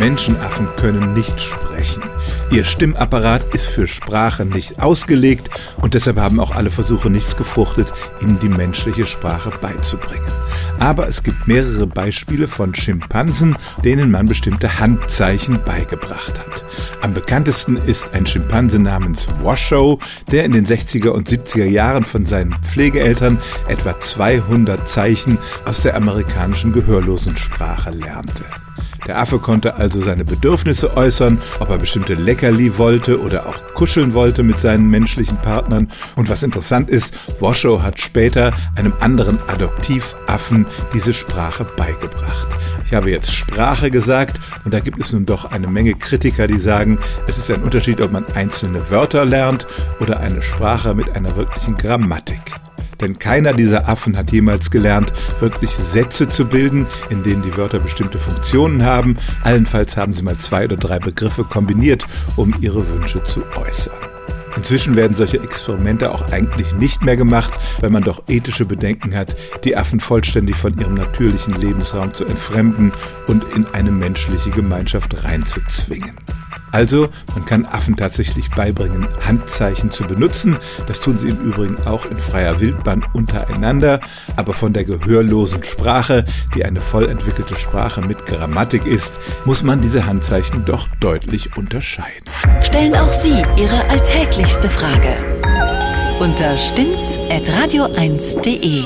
Menschenaffen können nicht sprechen. Ihr Stimmapparat ist für Sprache nicht ausgelegt und deshalb haben auch alle Versuche nichts gefruchtet, ihnen die menschliche Sprache beizubringen. Aber es gibt mehrere Beispiele von Schimpansen, denen man bestimmte Handzeichen beigebracht hat. Am bekanntesten ist ein Schimpanse namens Washoe, der in den 60er und 70er Jahren von seinen Pflegeeltern etwa 200 Zeichen aus der amerikanischen Gehörlosensprache lernte. Der Affe konnte also seine Bedürfnisse äußern, ob er bestimmte Leckerli wollte oder auch kuscheln wollte mit seinen menschlichen Partnern. Und was interessant ist, Washoe hat später einem anderen Adoptivaffen diese Sprache beigebracht. Ich habe jetzt Sprache gesagt und da gibt es nun doch eine Menge Kritiker, die sagen, es ist ein Unterschied, ob man einzelne Wörter lernt oder eine Sprache mit einer wirklichen Grammatik. Denn keiner dieser Affen hat jemals gelernt, wirklich Sätze zu bilden, in denen die Wörter bestimmte Funktionen haben. Allenfalls haben sie mal zwei oder drei Begriffe kombiniert, um ihre Wünsche zu äußern. Inzwischen werden solche Experimente auch eigentlich nicht mehr gemacht, weil man doch ethische Bedenken hat, die Affen vollständig von ihrem natürlichen Lebensraum zu entfremden und in eine menschliche Gemeinschaft reinzuzwingen. Also, man kann Affen tatsächlich beibringen, Handzeichen zu benutzen. Das tun sie im Übrigen auch in freier Wildbahn untereinander. Aber von der gehörlosen Sprache, die eine voll entwickelte Sprache mit Grammatik ist, muss man diese Handzeichen doch deutlich unterscheiden. Stellen auch Sie Ihre alltäglichste Frage unter stimmtz.radio1.de.